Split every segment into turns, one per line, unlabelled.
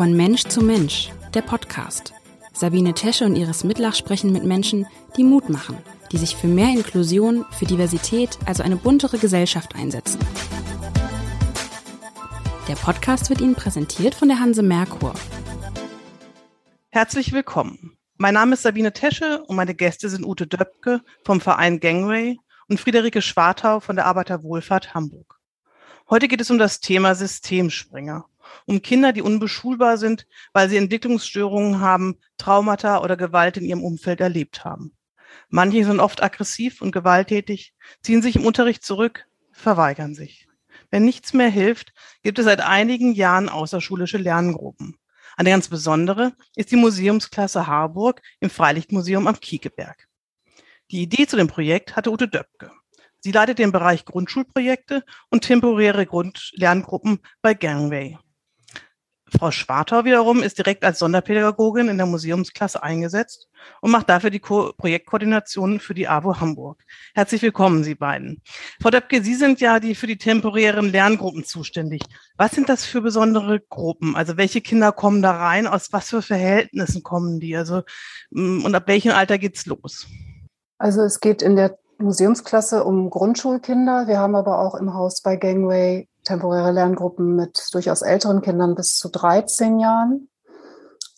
Von Mensch zu Mensch, der Podcast. Sabine Tesche und Iris Mitlach sprechen mit Menschen, die Mut machen, die sich für mehr Inklusion, für Diversität, also eine buntere Gesellschaft einsetzen. Der Podcast wird Ihnen präsentiert von der Hanse Merkur.
Herzlich willkommen. Mein Name ist Sabine Tesche und meine Gäste sind Ute Döpke vom Verein Gangway und Friederike Schwartau von der Arbeiterwohlfahrt Hamburg. Heute geht es um das Thema Systemspringer, um Kinder, die unbeschulbar sind, weil sie Entwicklungsstörungen haben, Traumata oder Gewalt in ihrem Umfeld erlebt haben. Manche sind oft aggressiv und gewalttätig, ziehen sich im Unterricht zurück, verweigern sich. Wenn nichts mehr hilft, gibt es seit einigen Jahren außerschulische Lerngruppen. Eine ganz besondere ist die Museumsklasse Harburg im Freilichtmuseum am Kiekeberg. Die Idee zu dem Projekt hatte Ute Döpke. Sie leitet den Bereich Grundschulprojekte und temporäre Grundlerngruppen bei Gangway. Frau Schwartau wiederum ist direkt als Sonderpädagogin in der Museumsklasse eingesetzt und macht dafür die Ko Projektkoordination für die AWO Hamburg. Herzlich willkommen, Sie beiden. Frau Döpke, Sie sind ja die für die temporären Lerngruppen zuständig. Was sind das für besondere Gruppen? Also welche Kinder kommen da rein? Aus was für Verhältnissen kommen die? Also mm, und ab welchem Alter geht's los?
Also es geht in der Museumsklasse um Grundschulkinder. Wir haben aber auch im Haus bei Gangway temporäre Lerngruppen mit durchaus älteren Kindern bis zu 13 Jahren.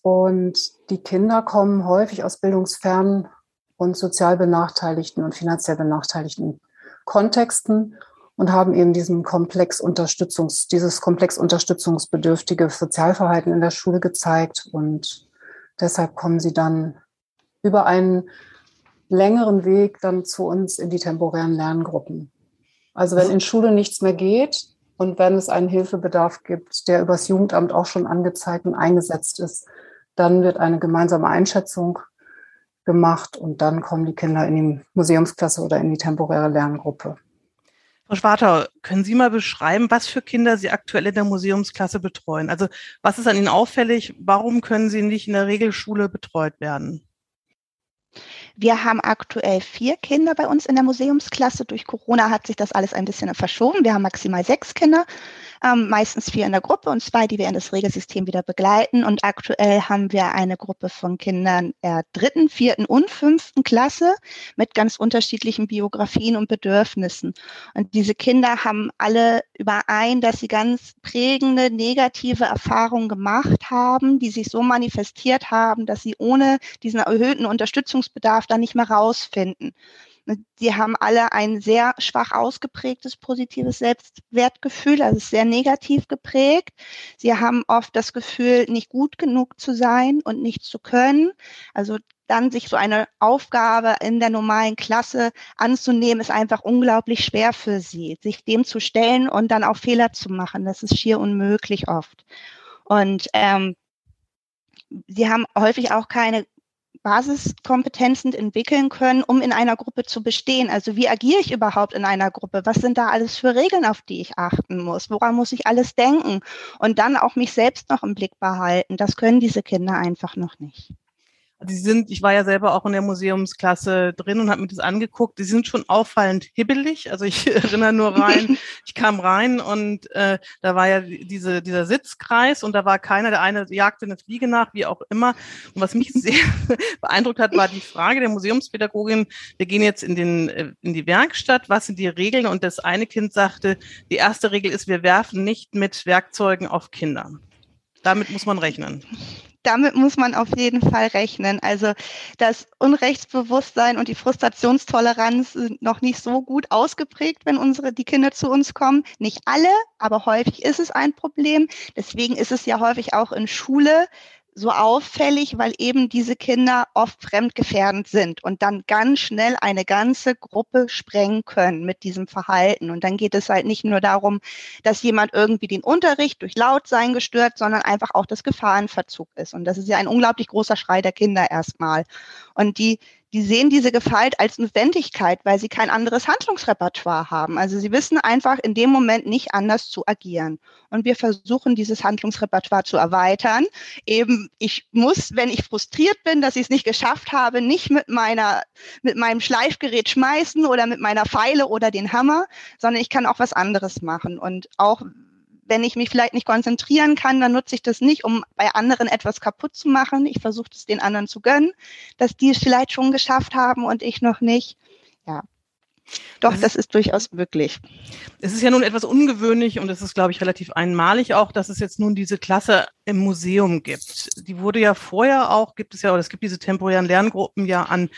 Und die Kinder kommen häufig aus bildungsfernen und sozial benachteiligten und finanziell benachteiligten Kontexten und haben eben diesen Komplex Unterstützungs, dieses Komplex unterstützungsbedürftige Sozialverhalten in der Schule gezeigt. Und deshalb kommen sie dann über einen längeren Weg dann zu uns in die temporären Lerngruppen. Also wenn in Schule nichts mehr geht und wenn es einen Hilfebedarf gibt, der übers Jugendamt auch schon angezeigt und eingesetzt ist, dann wird eine gemeinsame Einschätzung gemacht und dann kommen die Kinder in die Museumsklasse oder in die temporäre Lerngruppe.
Frau Schwartau, können Sie mal beschreiben, was für Kinder Sie aktuell in der Museumsklasse betreuen? Also was ist an Ihnen auffällig? Warum können Sie nicht in der Regelschule betreut werden?
Wir haben aktuell vier Kinder bei uns in der Museumsklasse. Durch Corona hat sich das alles ein bisschen verschoben. Wir haben maximal sechs Kinder ähm, meistens vier in der Gruppe und zwei, die wir in das Regelsystem wieder begleiten. Und aktuell haben wir eine Gruppe von Kindern der dritten, vierten und fünften Klasse mit ganz unterschiedlichen Biografien und Bedürfnissen. Und diese Kinder haben alle überein, dass sie ganz prägende negative Erfahrungen gemacht haben, die sich so manifestiert haben, dass sie ohne diesen erhöhten Unterstützungsbedarf dann nicht mehr rausfinden. Die haben alle ein sehr schwach ausgeprägtes positives Selbstwertgefühl, also sehr negativ geprägt. Sie haben oft das Gefühl, nicht gut genug zu sein und nicht zu können. Also dann sich so eine Aufgabe in der normalen Klasse anzunehmen, ist einfach unglaublich schwer für sie, sich dem zu stellen und dann auch Fehler zu machen. Das ist schier unmöglich oft. Und ähm, sie haben häufig auch keine Basiskompetenzen entwickeln können, um in einer Gruppe zu bestehen. Also wie agiere ich überhaupt in einer Gruppe? Was sind da alles für Regeln, auf die ich achten muss? Woran muss ich alles denken? Und dann auch mich selbst noch im Blick behalten. Das können diese Kinder einfach noch nicht
die sind, ich war ja selber auch in der Museumsklasse drin und habe mir das angeguckt. Die sind schon auffallend hibbelig. Also ich erinnere nur rein, ich kam rein und äh, da war ja diese, dieser Sitzkreis und da war keiner, der eine jagte eine Fliege nach, wie auch immer. Und was mich sehr beeindruckt hat, war die Frage der Museumspädagogin, wir gehen jetzt in, den, äh, in die Werkstatt, was sind die Regeln? Und das eine Kind sagte, die erste Regel ist, wir werfen nicht mit Werkzeugen auf Kinder. Damit muss man rechnen
damit muss man auf jeden Fall rechnen. Also das Unrechtsbewusstsein und die Frustrationstoleranz sind noch nicht so gut ausgeprägt, wenn unsere die Kinder zu uns kommen. Nicht alle, aber häufig ist es ein Problem. Deswegen ist es ja häufig auch in Schule so auffällig, weil eben diese Kinder oft fremdgefährdend sind und dann ganz schnell eine ganze Gruppe sprengen können mit diesem Verhalten. Und dann geht es halt nicht nur darum, dass jemand irgendwie den Unterricht durch Lautsein gestört, sondern einfach auch das Gefahrenverzug ist. Und das ist ja ein unglaublich großer Schrei der Kinder erstmal. Und die, die sehen diese Gewalt als Notwendigkeit, weil sie kein anderes Handlungsrepertoire haben. Also sie wissen einfach in dem Moment nicht anders zu agieren. Und wir versuchen, dieses Handlungsrepertoire zu erweitern. Eben, ich muss, wenn ich frustriert bin, dass ich es nicht geschafft habe, nicht mit meiner, mit meinem Schleifgerät schmeißen oder mit meiner Pfeile oder den Hammer, sondern ich kann auch was anderes machen. Und auch wenn ich mich vielleicht nicht konzentrieren kann, dann nutze ich das nicht, um bei anderen etwas kaputt zu machen. Ich versuche es den anderen zu gönnen, dass die es vielleicht schon geschafft haben und ich noch nicht. Ja, doch, das, das ist durchaus möglich.
Es ist ja nun etwas ungewöhnlich und es ist, glaube ich, relativ einmalig auch, dass es jetzt nun diese Klasse im Museum gibt. Die wurde ja vorher auch, gibt es ja, oder es gibt diese temporären Lerngruppen ja an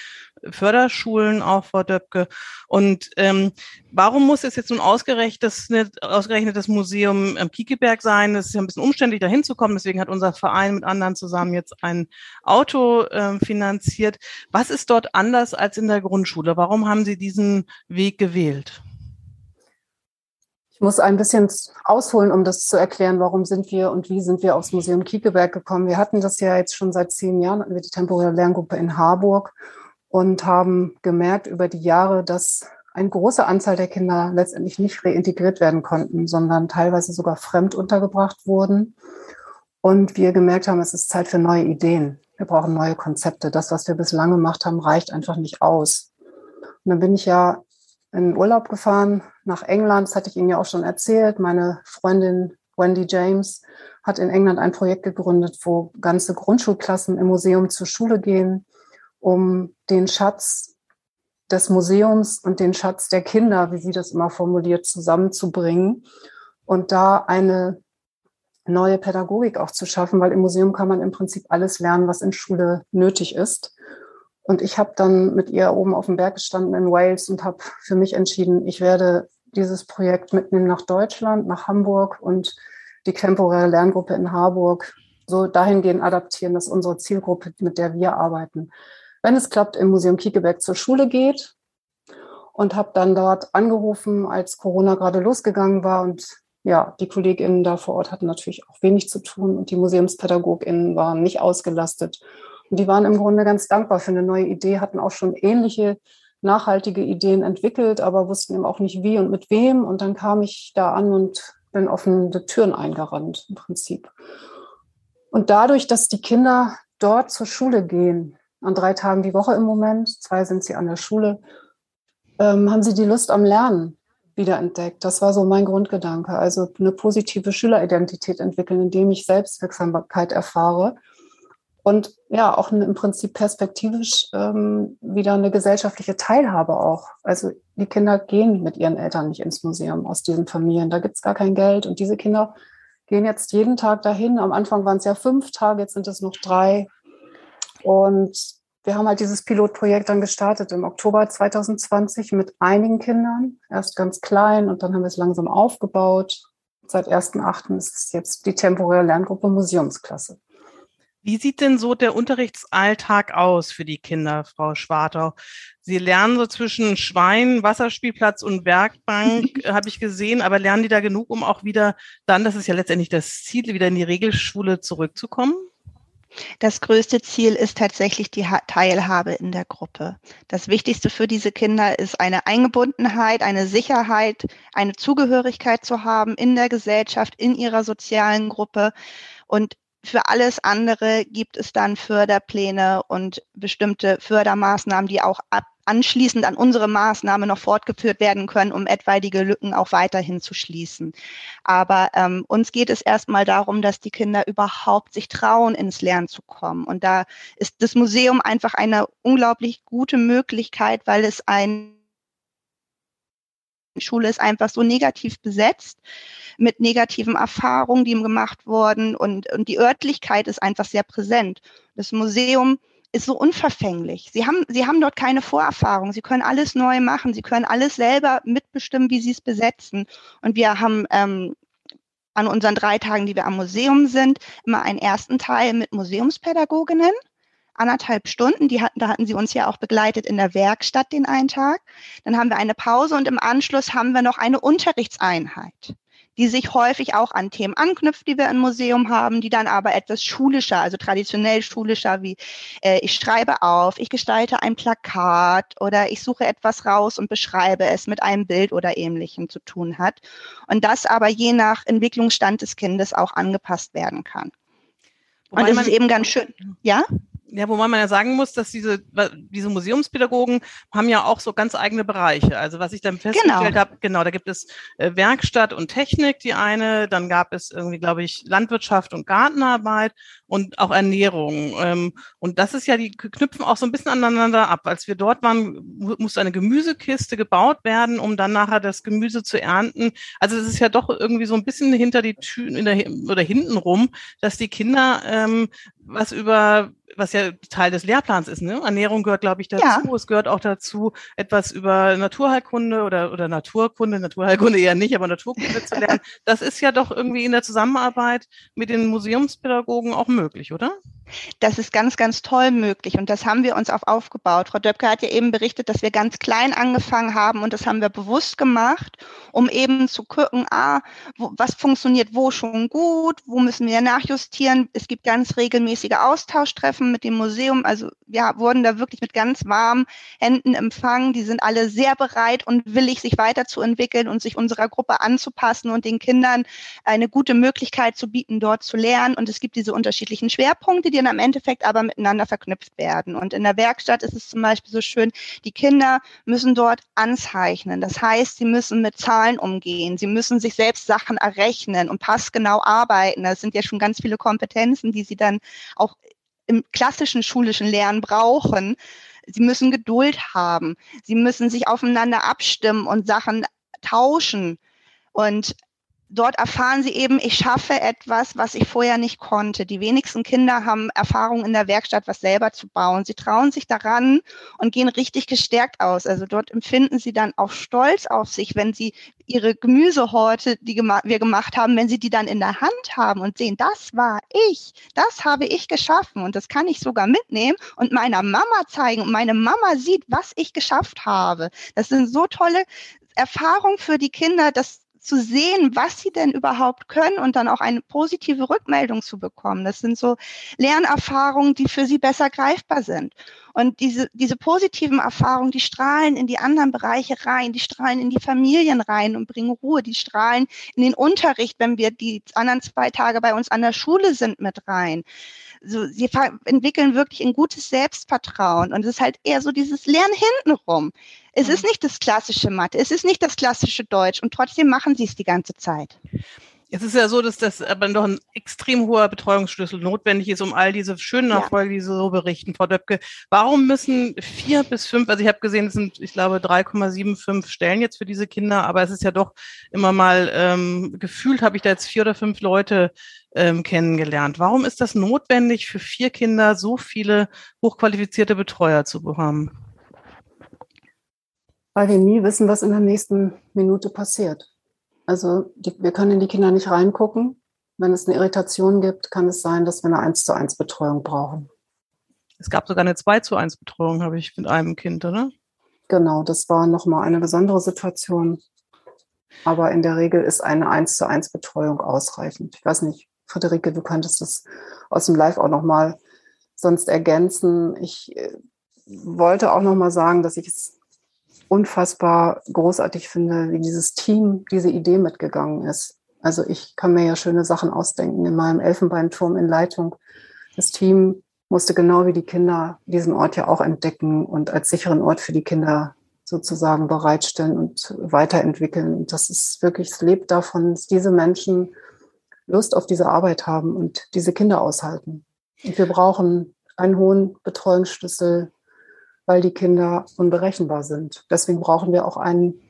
Förderschulen auch, Frau Döpke. Und ähm, warum muss es jetzt nun ausgerechnet, ausgerechnet das Museum am Kiekeberg sein? Es ist ja ein bisschen umständlich, da hinzukommen. Deswegen hat unser Verein mit anderen zusammen jetzt ein Auto äh, finanziert. Was ist dort anders als in der Grundschule? Warum haben Sie diesen Weg gewählt?
Ich muss ein bisschen ausholen, um das zu erklären, warum sind wir und wie sind wir aufs Museum Kiekeberg gekommen. Wir hatten das ja jetzt schon seit zehn Jahren, hatten wir die temporäre Lerngruppe in Harburg und haben gemerkt über die Jahre, dass eine große Anzahl der Kinder letztendlich nicht reintegriert werden konnten, sondern teilweise sogar fremd untergebracht wurden. Und wir gemerkt haben, es ist Zeit für neue Ideen. Wir brauchen neue Konzepte. Das, was wir bislang gemacht haben, reicht einfach nicht aus. Und dann bin ich ja in Urlaub gefahren nach England. Das hatte ich Ihnen ja auch schon erzählt. Meine Freundin Wendy James hat in England ein Projekt gegründet, wo ganze Grundschulklassen im Museum zur Schule gehen, um den Schatz des Museums und den Schatz der Kinder, wie sie das immer formuliert, zusammenzubringen und da eine neue Pädagogik auch zu schaffen, weil im Museum kann man im Prinzip alles lernen, was in Schule nötig ist. Und ich habe dann mit ihr oben auf dem Berg gestanden in Wales und habe für mich entschieden, ich werde dieses Projekt mitnehmen nach Deutschland, nach Hamburg und die temporäre Lerngruppe in Harburg so dahingehend adaptieren, dass unsere Zielgruppe, mit der wir arbeiten, wenn es klappt, im Museum Kiekeberg zur Schule geht und habe dann dort angerufen, als Corona gerade losgegangen war und ja, die KollegInnen da vor Ort hatten natürlich auch wenig zu tun und die MuseumspädagogInnen waren nicht ausgelastet. Und die waren im Grunde ganz dankbar für eine neue Idee, hatten auch schon ähnliche nachhaltige Ideen entwickelt, aber wussten eben auch nicht wie und mit wem. Und dann kam ich da an und bin offene Türen eingerannt im Prinzip. Und dadurch, dass die Kinder dort zur Schule gehen, an drei Tagen die Woche im Moment, zwei sind sie an der Schule, ähm, haben sie die Lust am Lernen wiederentdeckt. Das war so mein Grundgedanke. Also eine positive Schüleridentität entwickeln, indem ich Selbstwirksamkeit erfahre und ja, auch im Prinzip perspektivisch ähm, wieder eine gesellschaftliche Teilhabe auch. Also die Kinder gehen mit ihren Eltern nicht ins Museum aus diesen Familien. Da gibt's gar kein Geld. Und diese Kinder gehen jetzt jeden Tag dahin. Am Anfang waren es ja fünf Tage, jetzt sind es noch drei. Und wir haben halt dieses Pilotprojekt dann gestartet im Oktober 2020 mit einigen Kindern. Erst ganz klein und dann haben wir es langsam aufgebaut. Seit 1.8. ist es jetzt die temporäre Lerngruppe Museumsklasse.
Wie sieht denn so der Unterrichtsalltag aus für die Kinder, Frau Schwartau? Sie lernen so zwischen Schwein, Wasserspielplatz und Werkbank, habe ich gesehen, aber lernen die da genug, um auch wieder dann, das ist ja letztendlich das Ziel, wieder in die Regelschule zurückzukommen?
Das größte Ziel ist tatsächlich die Teilhabe in der Gruppe. Das Wichtigste für diese Kinder ist eine Eingebundenheit, eine Sicherheit, eine Zugehörigkeit zu haben in der Gesellschaft, in ihrer sozialen Gruppe. Und für alles andere gibt es dann Förderpläne und bestimmte Fördermaßnahmen, die auch ab, anschließend an unsere Maßnahme noch fortgeführt werden können, um etwaige Lücken auch weiterhin zu schließen. Aber ähm, uns geht es erstmal darum, dass die Kinder überhaupt sich trauen, ins Lernen zu kommen. Und da ist das Museum einfach eine unglaublich gute Möglichkeit, weil es ein Schule ist einfach so negativ besetzt mit negativen Erfahrungen, die ihm gemacht wurden und, und die Örtlichkeit ist einfach sehr präsent. Das Museum ist so unverfänglich. Sie haben, sie haben dort keine Vorerfahrung. Sie können alles neu machen. Sie können alles selber mitbestimmen, wie sie es besetzen. Und wir haben ähm, an unseren drei Tagen, die wir am Museum sind, immer einen ersten Teil mit Museumspädagoginnen anderthalb Stunden. Die hatten, da hatten sie uns ja auch begleitet in der Werkstatt den einen Tag. Dann haben wir eine Pause und im Anschluss haben wir noch eine Unterrichtseinheit die sich häufig auch an Themen anknüpft, die wir im Museum haben, die dann aber etwas schulischer, also traditionell schulischer, wie äh, ich schreibe auf, ich gestalte ein Plakat oder ich suche etwas raus und beschreibe es mit einem Bild oder ähnlichem zu tun hat. Und das aber je nach Entwicklungsstand des Kindes auch angepasst werden kann. Wobei und das ist eben ganz schön. Ja?
Ja, wobei man ja sagen muss, dass diese, diese Museumspädagogen haben ja auch so ganz eigene Bereiche. Also was ich dann festgestellt genau. habe, genau, da gibt es äh, Werkstatt und Technik, die eine, dann gab es irgendwie, glaube ich, Landwirtschaft und Gartenarbeit und auch Ernährung. Ähm, und das ist ja, die knüpfen auch so ein bisschen aneinander ab. Als wir dort waren, musste eine Gemüsekiste gebaut werden, um dann nachher das Gemüse zu ernten. Also es ist ja doch irgendwie so ein bisschen hinter die Tür in der, oder hinten rum, dass die Kinder ähm, was über was ja Teil des Lehrplans ist. Ne? Ernährung gehört, glaube ich, dazu. Ja. Es gehört auch dazu, etwas über Naturheilkunde oder, oder Naturkunde, Naturheilkunde eher nicht, aber Naturkunde zu lernen. Das ist ja doch irgendwie in der Zusammenarbeit mit den Museumspädagogen auch möglich, oder?
Das ist ganz, ganz toll möglich und das haben wir uns auch aufgebaut. Frau Döpke hat ja eben berichtet, dass wir ganz klein angefangen haben und das haben wir bewusst gemacht, um eben zu gucken, ah, wo, was funktioniert wo schon gut, wo müssen wir nachjustieren. Es gibt ganz regelmäßige Austauschtreffen mit dem Museum. Also wir wurden da wirklich mit ganz warmen Händen empfangen. Die sind alle sehr bereit und willig, sich weiterzuentwickeln und sich unserer Gruppe anzupassen und den Kindern eine gute Möglichkeit zu bieten, dort zu lernen. Und es gibt diese unterschiedlichen Schwerpunkte, die dann im Endeffekt aber miteinander verknüpft werden. Und in der Werkstatt ist es zum Beispiel so schön, die Kinder müssen dort anzeichnen. Das heißt, sie müssen mit Zahlen umgehen. Sie müssen sich selbst Sachen errechnen und passgenau arbeiten. Das sind ja schon ganz viele Kompetenzen, die sie dann auch im klassischen schulischen Lernen brauchen. Sie müssen Geduld haben. Sie müssen sich aufeinander abstimmen und Sachen tauschen. Und dort erfahren sie eben, ich schaffe etwas, was ich vorher nicht konnte. Die wenigsten Kinder haben Erfahrung in der Werkstatt, was selber zu bauen. Sie trauen sich daran und gehen richtig gestärkt aus. Also dort empfinden sie dann auch Stolz auf sich, wenn sie ihre Gemüsehorte, die wir gemacht haben, wenn sie die dann in der Hand haben und sehen, das war ich, das habe ich geschaffen und das kann ich sogar mitnehmen und meiner Mama zeigen und meine Mama sieht, was ich geschafft habe. Das sind so tolle Erfahrungen für die Kinder, dass zu sehen, was sie denn überhaupt können und dann auch eine positive Rückmeldung zu bekommen. Das sind so Lernerfahrungen, die für sie besser greifbar sind. Und diese, diese positiven Erfahrungen, die strahlen in die anderen Bereiche rein, die strahlen in die Familien rein und bringen Ruhe, die strahlen in den Unterricht, wenn wir die anderen zwei Tage bei uns an der Schule sind, mit rein. So, sie entwickeln wirklich ein gutes Selbstvertrauen und es ist halt eher so dieses Lernen hintenrum. Es ist mhm. nicht das klassische Mathe, es ist nicht das klassische Deutsch und trotzdem machen sie es die ganze Zeit.
Es ist ja so, dass das aber noch ein extrem hoher Betreuungsschlüssel notwendig ist, um all diese schönen Erfolge, die Sie so berichten, Frau Döpke. Warum müssen vier bis fünf, also ich habe gesehen, es sind, ich glaube, 3,75 Stellen jetzt für diese Kinder, aber es ist ja doch immer mal ähm, gefühlt, habe ich da jetzt vier oder fünf Leute ähm, kennengelernt. Warum ist das notwendig, für vier Kinder so viele hochqualifizierte Betreuer zu haben?
Weil wir nie wissen, was in der nächsten Minute passiert. Also die, wir können in die Kinder nicht reingucken. Wenn es eine Irritation gibt, kann es sein, dass wir eine 1 zu 1 Betreuung brauchen.
Es gab sogar eine 2 zu 1 Betreuung, habe ich mit einem Kind, oder?
Genau, das war nochmal eine besondere Situation. Aber in der Regel ist eine 1 zu 1 Betreuung ausreichend. Ich weiß nicht, Friederike, du könntest das aus dem Live auch nochmal sonst ergänzen. Ich äh, wollte auch nochmal sagen, dass ich es unfassbar großartig finde, wie dieses Team diese Idee mitgegangen ist. Also ich kann mir ja schöne Sachen ausdenken in meinem Elfenbeinturm in Leitung. Das Team musste genau wie die Kinder diesen Ort ja auch entdecken und als sicheren Ort für die Kinder sozusagen bereitstellen und weiterentwickeln. Und das ist wirklich, es lebt davon, dass diese Menschen Lust auf diese Arbeit haben und diese Kinder aushalten. Und wir brauchen einen hohen Betreuungsschlüssel, weil die Kinder unberechenbar sind. Deswegen brauchen wir auch einen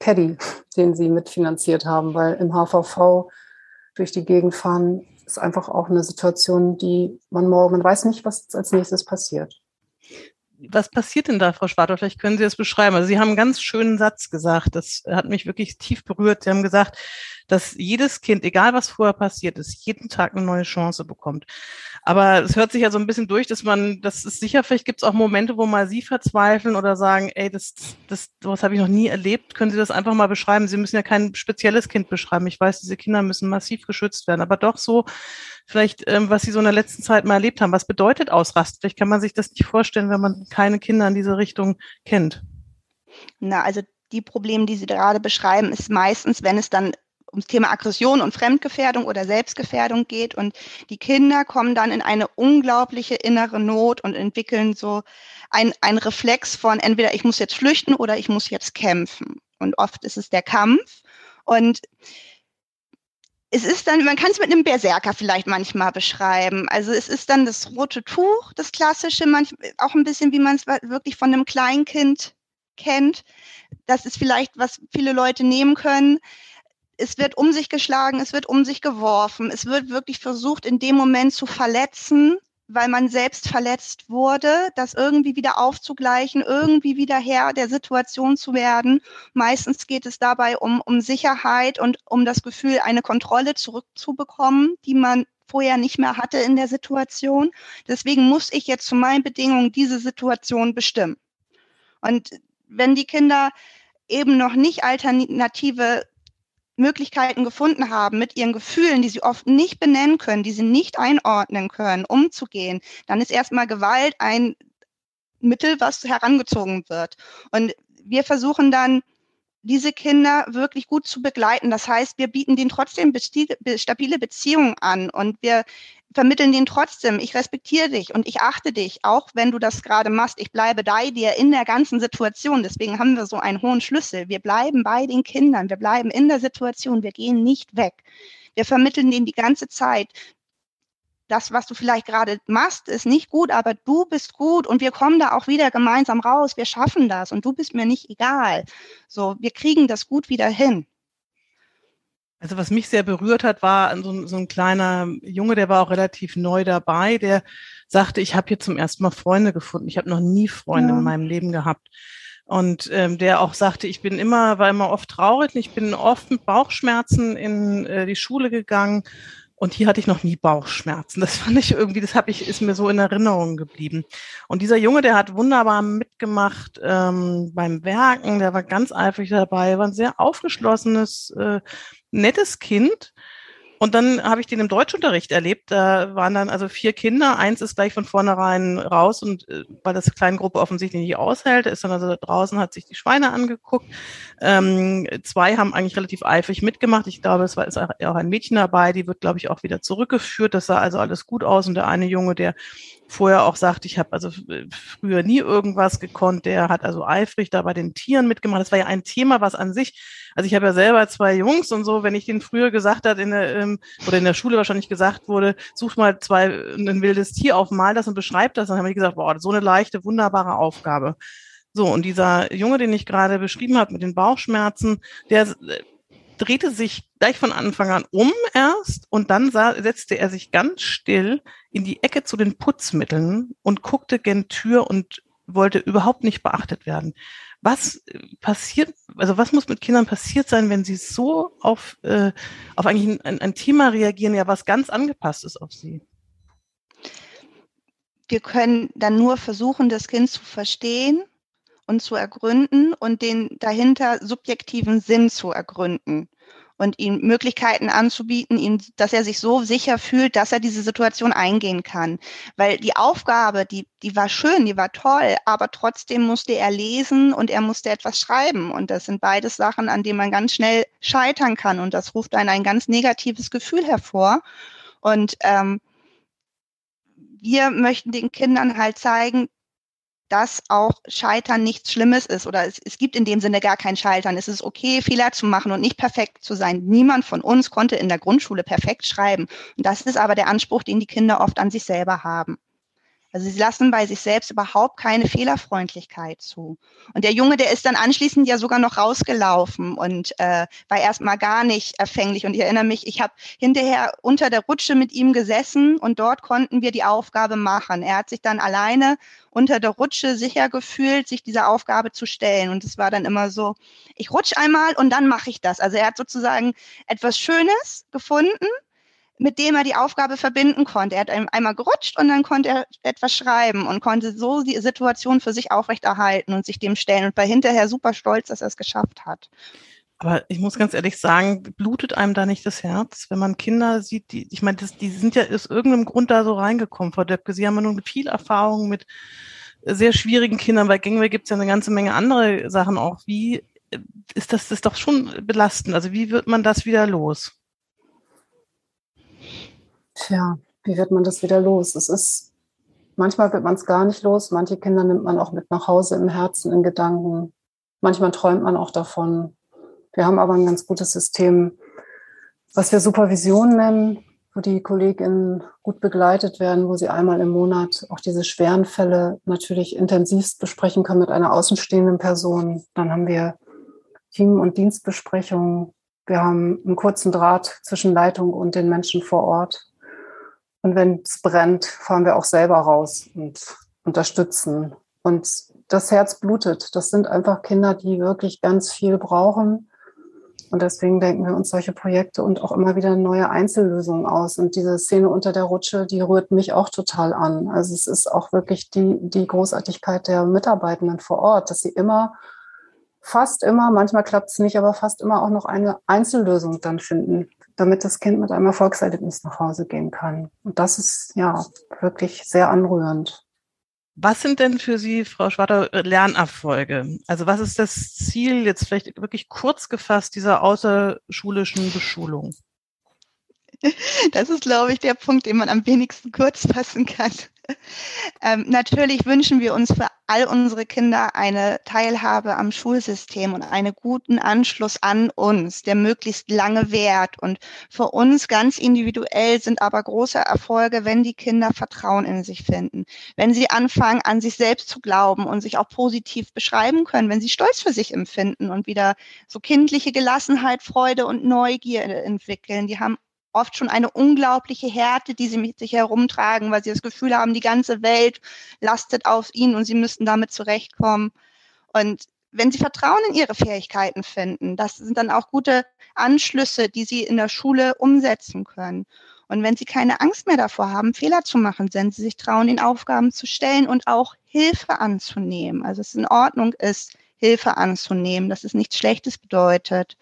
Caddy, den sie mitfinanziert haben, weil im HVV durch die Gegend fahren ist einfach auch eine Situation, die man morgen, man weiß nicht, was als nächstes passiert.
Was passiert denn da, Frau Schwarter? Vielleicht können Sie das beschreiben. Also Sie haben einen ganz schönen Satz gesagt. Das hat mich wirklich tief berührt. Sie haben gesagt, dass jedes Kind, egal was vorher passiert ist, jeden Tag eine neue Chance bekommt. Aber es hört sich ja so ein bisschen durch, dass man, das ist sicher, vielleicht gibt es auch Momente, wo mal Sie verzweifeln oder sagen, ey, das, das, was habe ich noch nie erlebt. Können Sie das einfach mal beschreiben? Sie müssen ja kein spezielles Kind beschreiben. Ich weiß, diese Kinder müssen massiv geschützt werden, aber doch so, vielleicht, ähm, was Sie so in der letzten Zeit mal erlebt haben. Was bedeutet Ausrast? Vielleicht kann man sich das nicht vorstellen, wenn man keine Kinder in diese Richtung kennt.
Na, also die Probleme, die Sie gerade beschreiben, ist meistens, wenn es dann ums Thema Aggression und Fremdgefährdung oder Selbstgefährdung geht. Und die Kinder kommen dann in eine unglaubliche innere Not und entwickeln so ein, ein Reflex von entweder ich muss jetzt flüchten oder ich muss jetzt kämpfen. Und oft ist es der Kampf. Und es ist dann, man kann es mit einem Berserker vielleicht manchmal beschreiben. Also es ist dann das rote Tuch, das klassische, manchmal auch ein bisschen, wie man es wirklich von einem Kleinkind kennt. Das ist vielleicht, was viele Leute nehmen können es wird um sich geschlagen, es wird um sich geworfen, es wird wirklich versucht, in dem Moment zu verletzen, weil man selbst verletzt wurde, das irgendwie wieder aufzugleichen, irgendwie wieder Herr der Situation zu werden. Meistens geht es dabei um, um Sicherheit und um das Gefühl, eine Kontrolle zurückzubekommen, die man vorher nicht mehr hatte in der Situation. Deswegen muss ich jetzt zu meinen Bedingungen diese Situation bestimmen. Und wenn die Kinder eben noch nicht alternative Möglichkeiten gefunden haben, mit ihren Gefühlen, die sie oft nicht benennen können, die sie nicht einordnen können, umzugehen, dann ist erstmal Gewalt ein Mittel, was herangezogen wird. Und wir versuchen dann, diese Kinder wirklich gut zu begleiten. Das heißt, wir bieten denen trotzdem stabile Beziehungen an und wir vermitteln denen trotzdem, ich respektiere dich und ich achte dich, auch wenn du das gerade machst. Ich bleibe bei dir in der ganzen Situation. Deswegen haben wir so einen hohen Schlüssel. Wir bleiben bei den Kindern, wir bleiben in der Situation, wir gehen nicht weg. Wir vermitteln denen die ganze Zeit, das, was du vielleicht gerade machst, ist nicht gut, aber du bist gut und wir kommen da auch wieder gemeinsam raus. Wir schaffen das und du bist mir nicht egal. So, wir kriegen das gut wieder hin.
Also was mich sehr berührt hat, war so, so, ein kleiner Junge, der war auch relativ neu dabei, der sagte, ich habe hier zum ersten Mal Freunde gefunden. Ich habe noch nie Freunde ja. in meinem Leben gehabt. Und ähm, der auch sagte, ich bin immer, war immer oft traurig, ich bin oft mit Bauchschmerzen in äh, die Schule gegangen und hier hatte ich noch nie Bauchschmerzen. Das fand ich irgendwie, das habe ich, ist mir so in Erinnerung geblieben. Und dieser Junge, der hat wunderbar mitgemacht ähm, beim Werken, der war ganz eifrig dabei, war ein sehr aufgeschlossenes, äh, nettes Kind. Und dann habe ich den im Deutschunterricht erlebt. Da waren dann also vier Kinder. Eins ist gleich von vornherein raus und äh, weil das Kleingruppe offensichtlich nicht aushält, ist dann also draußen, hat sich die Schweine angeguckt. Ähm, zwei haben eigentlich relativ eifrig mitgemacht. Ich glaube, es war ist auch ein Mädchen dabei, die wird, glaube ich, auch wieder zurückgeführt. Das sah also alles gut aus. Und der eine Junge, der vorher auch sagt, ich habe also früher nie irgendwas gekonnt, der hat also eifrig da bei den Tieren mitgemacht. Das war ja ein Thema, was an sich, also ich habe ja selber zwei Jungs und so, wenn ich denen früher gesagt hat in der, ähm, oder in der Schule wahrscheinlich gesagt wurde, such mal zwei ein wildes Tier auf, mal das und beschreib das, dann habe ich gesagt, boah, so eine leichte, wunderbare Aufgabe. So, und dieser Junge, den ich gerade beschrieben habe mit den Bauchschmerzen, der drehte sich gleich von Anfang an um erst und dann sah, setzte er sich ganz still in die Ecke zu den Putzmitteln und guckte gen Tür und wollte überhaupt nicht beachtet werden. Was passiert, also was muss mit Kindern passiert sein, wenn sie so auf, äh, auf eigentlich ein, ein Thema reagieren, ja, was ganz angepasst ist auf sie?
Wir können dann nur versuchen, das Kind zu verstehen und zu ergründen und den dahinter subjektiven Sinn zu ergründen und ihm Möglichkeiten anzubieten, ihm, dass er sich so sicher fühlt, dass er diese Situation eingehen kann. Weil die Aufgabe, die, die war schön, die war toll, aber trotzdem musste er lesen und er musste etwas schreiben. Und das sind beides Sachen, an denen man ganz schnell scheitern kann. Und das ruft einen ein ganz negatives Gefühl hervor. Und ähm, wir möchten den Kindern halt zeigen, dass auch Scheitern nichts Schlimmes ist oder es, es gibt in dem Sinne gar kein Scheitern. Es ist okay, Fehler zu machen und nicht perfekt zu sein. Niemand von uns konnte in der Grundschule perfekt schreiben. Und das ist aber der Anspruch, den die Kinder oft an sich selber haben. Also sie lassen bei sich selbst überhaupt keine Fehlerfreundlichkeit zu. Und der Junge, der ist dann anschließend ja sogar noch rausgelaufen und äh, war erstmal gar nicht erfänglich. Und ich erinnere mich, ich habe hinterher unter der Rutsche mit ihm gesessen und dort konnten wir die Aufgabe machen. Er hat sich dann alleine unter der Rutsche sicher gefühlt, sich dieser Aufgabe zu stellen. Und es war dann immer so, ich rutsche einmal und dann mache ich das. Also er hat sozusagen etwas Schönes gefunden mit dem er die Aufgabe verbinden konnte. Er hat einmal gerutscht und dann konnte er etwas schreiben und konnte so die Situation für sich aufrechterhalten und sich dem stellen und war hinterher super stolz, dass er es geschafft hat.
Aber ich muss ganz ehrlich sagen, blutet einem da nicht das Herz, wenn man Kinder sieht, die, ich meine, das, die sind ja aus irgendeinem Grund da so reingekommen, Frau Döpke. Sie haben ja nun viel Erfahrung mit sehr schwierigen Kindern. Bei Gangway gibt es ja eine ganze Menge andere Sachen auch. Wie ist das ist doch schon belastend. Also wie wird man das wieder los?
Tja, wie wird man das wieder los? Es ist, manchmal wird man es gar nicht los. Manche Kinder nimmt man auch mit nach Hause im Herzen, in Gedanken. Manchmal träumt man auch davon. Wir haben aber ein ganz gutes System, was wir Supervision nennen, wo die KollegInnen gut begleitet werden, wo sie einmal im Monat auch diese schweren Fälle natürlich intensivst besprechen können mit einer außenstehenden Person. Dann haben wir Team- und Dienstbesprechungen. Wir haben einen kurzen Draht zwischen Leitung und den Menschen vor Ort. Und wenn es brennt, fahren wir auch selber raus und unterstützen. Und das Herz blutet. Das sind einfach Kinder, die wirklich ganz viel brauchen und deswegen denken wir uns solche Projekte und auch immer wieder neue Einzellösungen aus. Und diese Szene unter der Rutsche, die rührt mich auch total an. Also es ist auch wirklich die, die Großartigkeit der Mitarbeitenden vor Ort, dass sie immer, fast immer, manchmal klappt es nicht, aber fast immer auch noch eine Einzellösung dann finden, damit das Kind mit einem Erfolgserlebnis nach Hause gehen kann. Und das ist ja wirklich sehr anrührend.
Was sind denn für Sie, Frau Schwarter, Lernerfolge? Also was ist das Ziel jetzt vielleicht wirklich kurz gefasst dieser außerschulischen Beschulung?
Das ist, glaube ich, der Punkt, den man am wenigsten kurz fassen kann. Ähm, natürlich wünschen wir uns für all unsere Kinder eine Teilhabe am Schulsystem und einen guten Anschluss an uns, der möglichst lange währt. Und für uns ganz individuell sind aber große Erfolge, wenn die Kinder Vertrauen in sich finden, wenn sie anfangen, an sich selbst zu glauben und sich auch positiv beschreiben können, wenn sie Stolz für sich empfinden und wieder so kindliche Gelassenheit, Freude und Neugier entwickeln. Die haben oft schon eine unglaubliche Härte, die sie mit sich herumtragen, weil sie das Gefühl haben, die ganze Welt lastet auf ihnen und sie müssten damit zurechtkommen. Und wenn sie Vertrauen in ihre Fähigkeiten finden, das sind dann auch gute Anschlüsse, die sie in der Schule umsetzen können. Und wenn sie keine Angst mehr davor haben, Fehler zu machen, wenn sie sich trauen, den Aufgaben zu stellen und auch Hilfe anzunehmen, also es in Ordnung ist, Hilfe anzunehmen, dass es nichts Schlechtes bedeutet.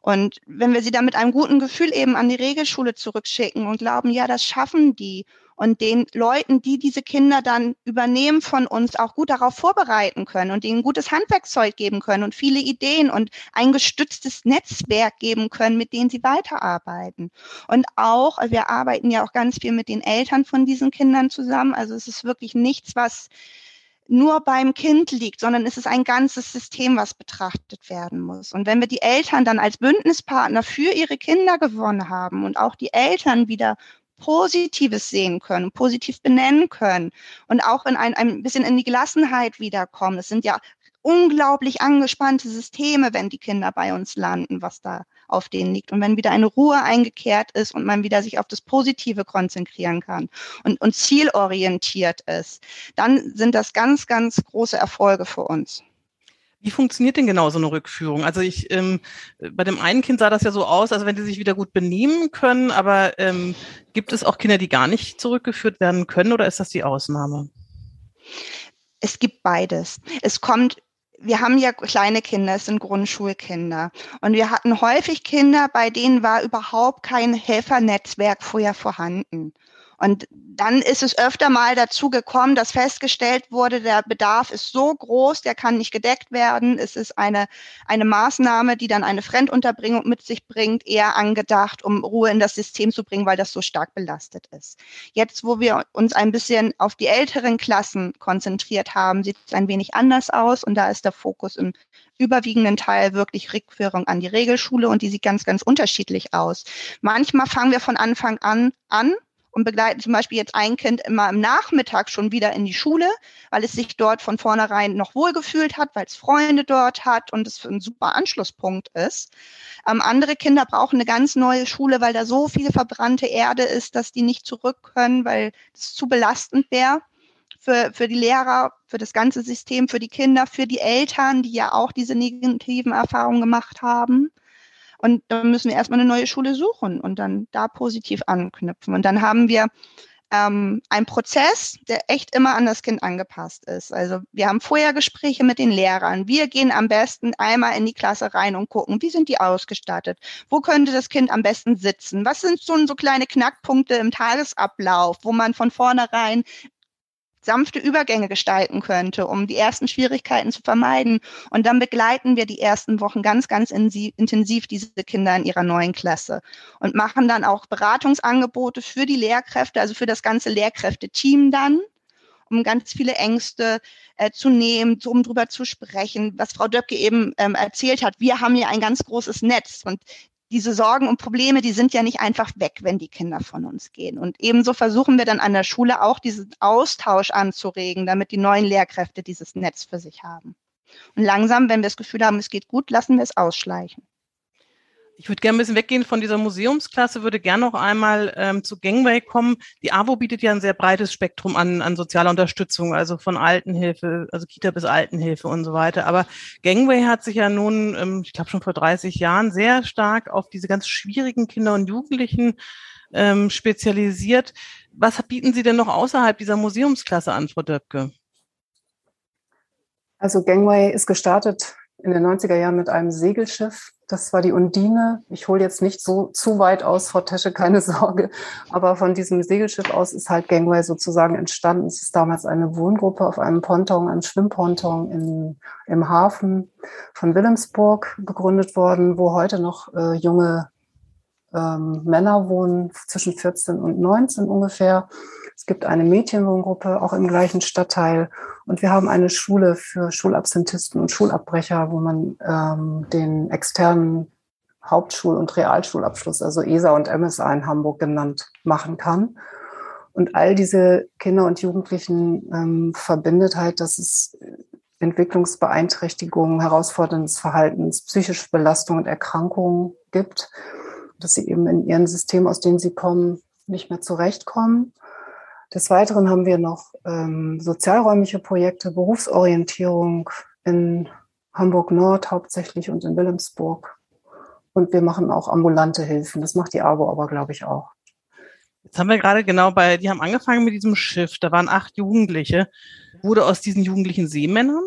Und wenn wir sie dann mit einem guten Gefühl eben an die Regelschule zurückschicken und glauben, ja, das schaffen die und den Leuten, die diese Kinder dann übernehmen von uns, auch gut darauf vorbereiten können und ihnen gutes Handwerkzeug geben können und viele Ideen und ein gestütztes Netzwerk geben können, mit denen sie weiterarbeiten. Und auch, wir arbeiten ja auch ganz viel mit den Eltern von diesen Kindern zusammen. Also es ist wirklich nichts, was nur beim Kind liegt, sondern es ist ein ganzes System, was betrachtet werden muss. Und wenn wir die Eltern dann als Bündnispartner für ihre Kinder gewonnen haben und auch die Eltern wieder Positives sehen können, positiv benennen können und auch in ein, ein bisschen in die Gelassenheit wiederkommen. Es sind ja unglaublich angespannte Systeme, wenn die Kinder bei uns landen, was da auf denen liegt. Und wenn wieder eine Ruhe eingekehrt ist und man wieder sich auf das Positive konzentrieren kann und, und zielorientiert ist, dann sind das ganz, ganz große Erfolge für uns.
Wie funktioniert denn genau so eine Rückführung? Also ich, ähm, bei dem einen Kind sah das ja so aus, als wenn die sich wieder gut benehmen können, aber ähm, gibt es auch Kinder, die gar nicht zurückgeführt werden können oder ist das die Ausnahme?
Es gibt beides. Es kommt wir haben ja kleine Kinder, es sind Grundschulkinder. Und wir hatten häufig Kinder, bei denen war überhaupt kein Helfernetzwerk vorher vorhanden. Und dann ist es öfter mal dazu gekommen, dass festgestellt wurde, der Bedarf ist so groß, der kann nicht gedeckt werden. Es ist eine, eine Maßnahme, die dann eine Fremdunterbringung mit sich bringt, eher angedacht, um Ruhe in das System zu bringen, weil das so stark belastet ist. Jetzt, wo wir uns ein bisschen auf die älteren Klassen konzentriert haben, sieht es ein wenig anders aus und da ist der Fokus im überwiegenden Teil wirklich Rückführung an die Regelschule und die sieht ganz, ganz unterschiedlich aus. Manchmal fangen wir von Anfang an an und begleiten zum Beispiel jetzt ein Kind immer im Nachmittag schon wieder in die Schule, weil es sich dort von vornherein noch wohlgefühlt hat, weil es Freunde dort hat und es ein super Anschlusspunkt ist. Ähm, andere Kinder brauchen eine ganz neue Schule, weil da so viel verbrannte Erde ist, dass die nicht zurück können, weil es zu belastend wäre. Für, für die Lehrer, für das ganze System, für die Kinder, für die Eltern, die ja auch diese negativen Erfahrungen gemacht haben. Und dann müssen wir erstmal eine neue Schule suchen und dann da positiv anknüpfen. Und dann haben wir ähm, einen Prozess, der echt immer an das Kind angepasst ist. Also wir haben vorher Gespräche mit den Lehrern. Wir gehen am besten einmal in die Klasse rein und gucken, wie sind die ausgestattet? Wo könnte das Kind am besten sitzen? Was sind so, so kleine Knackpunkte im Tagesablauf, wo man von vornherein sanfte Übergänge gestalten könnte, um die ersten Schwierigkeiten zu vermeiden. Und dann begleiten wir die ersten Wochen ganz, ganz intensiv diese Kinder in ihrer neuen Klasse und machen dann auch Beratungsangebote für die Lehrkräfte, also für das ganze Lehrkräfteteam dann um ganz viele Ängste äh, zu nehmen, um drüber zu sprechen, was Frau Döpke eben ähm, erzählt hat. Wir haben hier ein ganz großes Netz und diese Sorgen und Probleme, die sind ja nicht einfach weg, wenn die Kinder von uns gehen. Und ebenso versuchen wir dann an der Schule auch diesen Austausch anzuregen, damit die neuen Lehrkräfte dieses Netz für sich haben. Und langsam, wenn wir das Gefühl haben, es geht gut, lassen wir es ausschleichen.
Ich würde gerne ein bisschen weggehen von dieser Museumsklasse, würde gerne noch einmal ähm, zu Gangway kommen. Die AWO bietet ja ein sehr breites Spektrum an, an sozialer Unterstützung, also von Altenhilfe, also Kita bis Altenhilfe und so weiter. Aber Gangway hat sich ja nun, ähm, ich glaube schon vor 30 Jahren, sehr stark auf diese ganz schwierigen Kinder und Jugendlichen ähm, spezialisiert. Was bieten Sie denn noch außerhalb dieser Museumsklasse an, Frau Döpke?
Also Gangway ist gestartet in den 90er Jahren mit einem Segelschiff. Das war die Undine. Ich hole jetzt nicht so zu weit aus, Frau Tesche, keine Sorge. Aber von diesem Segelschiff aus ist halt Gangway sozusagen entstanden. Es ist damals eine Wohngruppe auf einem Ponton, einem Schwimmponton in, im Hafen von Wilhelmsburg gegründet worden, wo heute noch äh, junge ähm, Männer wohnen, zwischen 14 und 19 ungefähr. Es gibt eine Mädchenwohngruppe auch im gleichen Stadtteil. Und wir haben eine Schule für Schulabsentisten und Schulabbrecher, wo man ähm, den externen Hauptschul- und Realschulabschluss, also ESA und MSA in Hamburg genannt, machen kann. Und all diese Kinder und Jugendlichen ähm, verbindet halt, dass es Entwicklungsbeeinträchtigungen, herausforderndes Verhaltens, psychische Belastung und Erkrankungen gibt, dass sie eben in ihren Systemen, aus denen sie kommen, nicht mehr zurechtkommen des Weiteren haben wir noch ähm, sozialräumliche Projekte, Berufsorientierung in Hamburg Nord hauptsächlich und in Wilhelmsburg. Und wir machen auch ambulante Hilfen. Das macht die ABO aber, glaube ich, auch.
Jetzt haben wir gerade genau bei, die haben angefangen mit diesem Schiff. Da waren acht Jugendliche. Wurde aus diesen Jugendlichen Seemännern?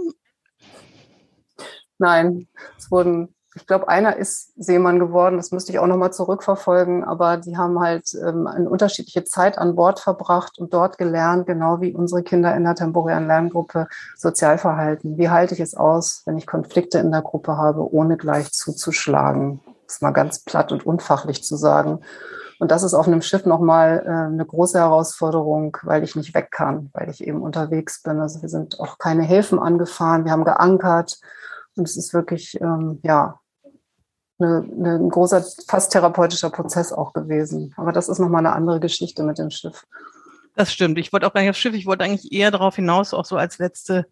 Nein, es wurden ich glaube, einer ist Seemann geworden, das müsste ich auch nochmal zurückverfolgen, aber die haben halt ähm, eine unterschiedliche Zeit an Bord verbracht und dort gelernt, genau wie unsere Kinder in der temporären Lerngruppe Sozialverhalten. Wie halte ich es aus, wenn ich Konflikte in der Gruppe habe, ohne gleich zuzuschlagen? Das ist mal ganz platt und unfachlich zu sagen. Und das ist auf einem Schiff nochmal äh, eine große Herausforderung, weil ich nicht weg kann, weil ich eben unterwegs bin. Also wir sind auch keine Häfen angefahren, wir haben geankert. Und es ist wirklich, ähm, ja, eine, eine, ein großer, fast therapeutischer Prozess auch gewesen. Aber das ist nochmal eine andere Geschichte mit dem Schiff.
Das stimmt. Ich wollte auch gar nicht aufs Schiff, ich wollte eigentlich eher darauf hinaus, auch so als letzte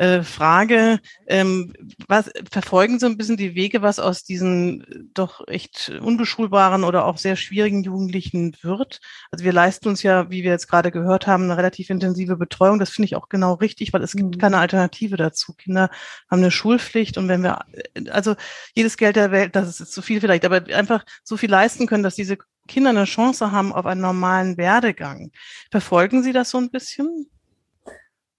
äh, Frage, ähm, was verfolgen Sie ein bisschen die Wege, was aus diesen doch echt unbeschulbaren oder auch sehr schwierigen Jugendlichen wird? Also wir leisten uns ja, wie wir jetzt gerade gehört haben, eine relativ intensive Betreuung. Das finde ich auch genau richtig, weil es gibt mhm. keine Alternative dazu. Kinder haben eine Schulpflicht und wenn wir, also jedes Geld der Welt, das ist zu viel vielleicht, aber einfach so viel leisten können, dass diese Kinder eine Chance haben auf einen normalen Werdegang. Verfolgen Sie das so ein bisschen?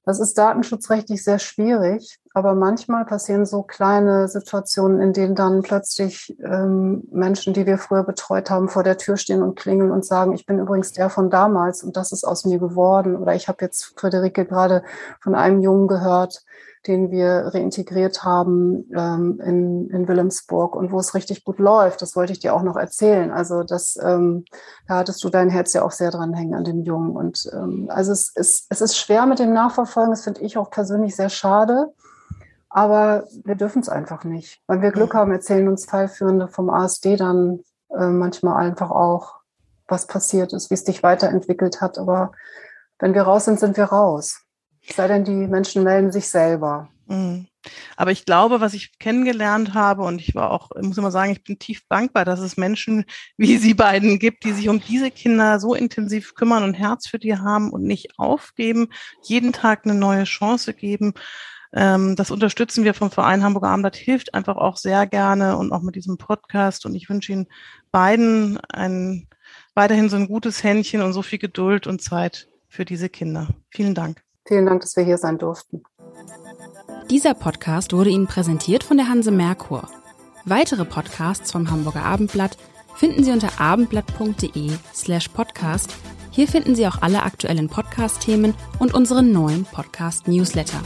Das ist datenschutzrechtlich sehr schwierig, aber manchmal passieren so kleine Situationen, in denen dann plötzlich ähm, Menschen, die wir früher betreut haben, vor der Tür stehen und klingeln und sagen, ich bin übrigens der von damals und das ist aus mir geworden. Oder ich habe jetzt Friederike gerade von einem Jungen gehört, den wir reintegriert haben ähm, in, in Wilhelmsburg und wo es richtig gut läuft. Das wollte ich dir auch noch erzählen. Also das, ähm, da hattest du dein Herz ja auch sehr dran hängen an dem Jungen. Und ähm, also es ist, es ist schwer mit dem Nachverfolgen. Das finde ich auch persönlich sehr schade. Aber wir dürfen es einfach nicht. Wenn wir Glück haben, erzählen uns Fallführende vom ASD dann äh, manchmal einfach auch, was passiert ist, wie es dich weiterentwickelt hat. Aber wenn wir raus sind, sind wir raus. Es sei denn, die Menschen melden sich selber.
Mhm. Aber ich glaube, was ich kennengelernt habe, und ich war auch, muss immer sagen, ich bin tief dankbar, dass es Menschen wie Sie beiden gibt, die sich um diese Kinder so intensiv kümmern und Herz für die haben und nicht aufgeben, jeden Tag eine neue Chance geben. Ähm, das unterstützen wir vom Verein Hamburger Abendblatt, hilft einfach auch sehr gerne und auch mit diesem Podcast. Und ich wünsche Ihnen beiden ein, weiterhin so ein gutes Händchen und so viel Geduld und Zeit für diese Kinder. Vielen Dank.
Vielen Dank, dass wir hier sein durften.
Dieser Podcast wurde Ihnen präsentiert von der Hanse Merkur. Weitere Podcasts vom Hamburger Abendblatt finden Sie unter abendblatt.de slash podcast Hier finden Sie auch alle aktuellen Podcast-Themen und unseren neuen Podcast-Newsletter.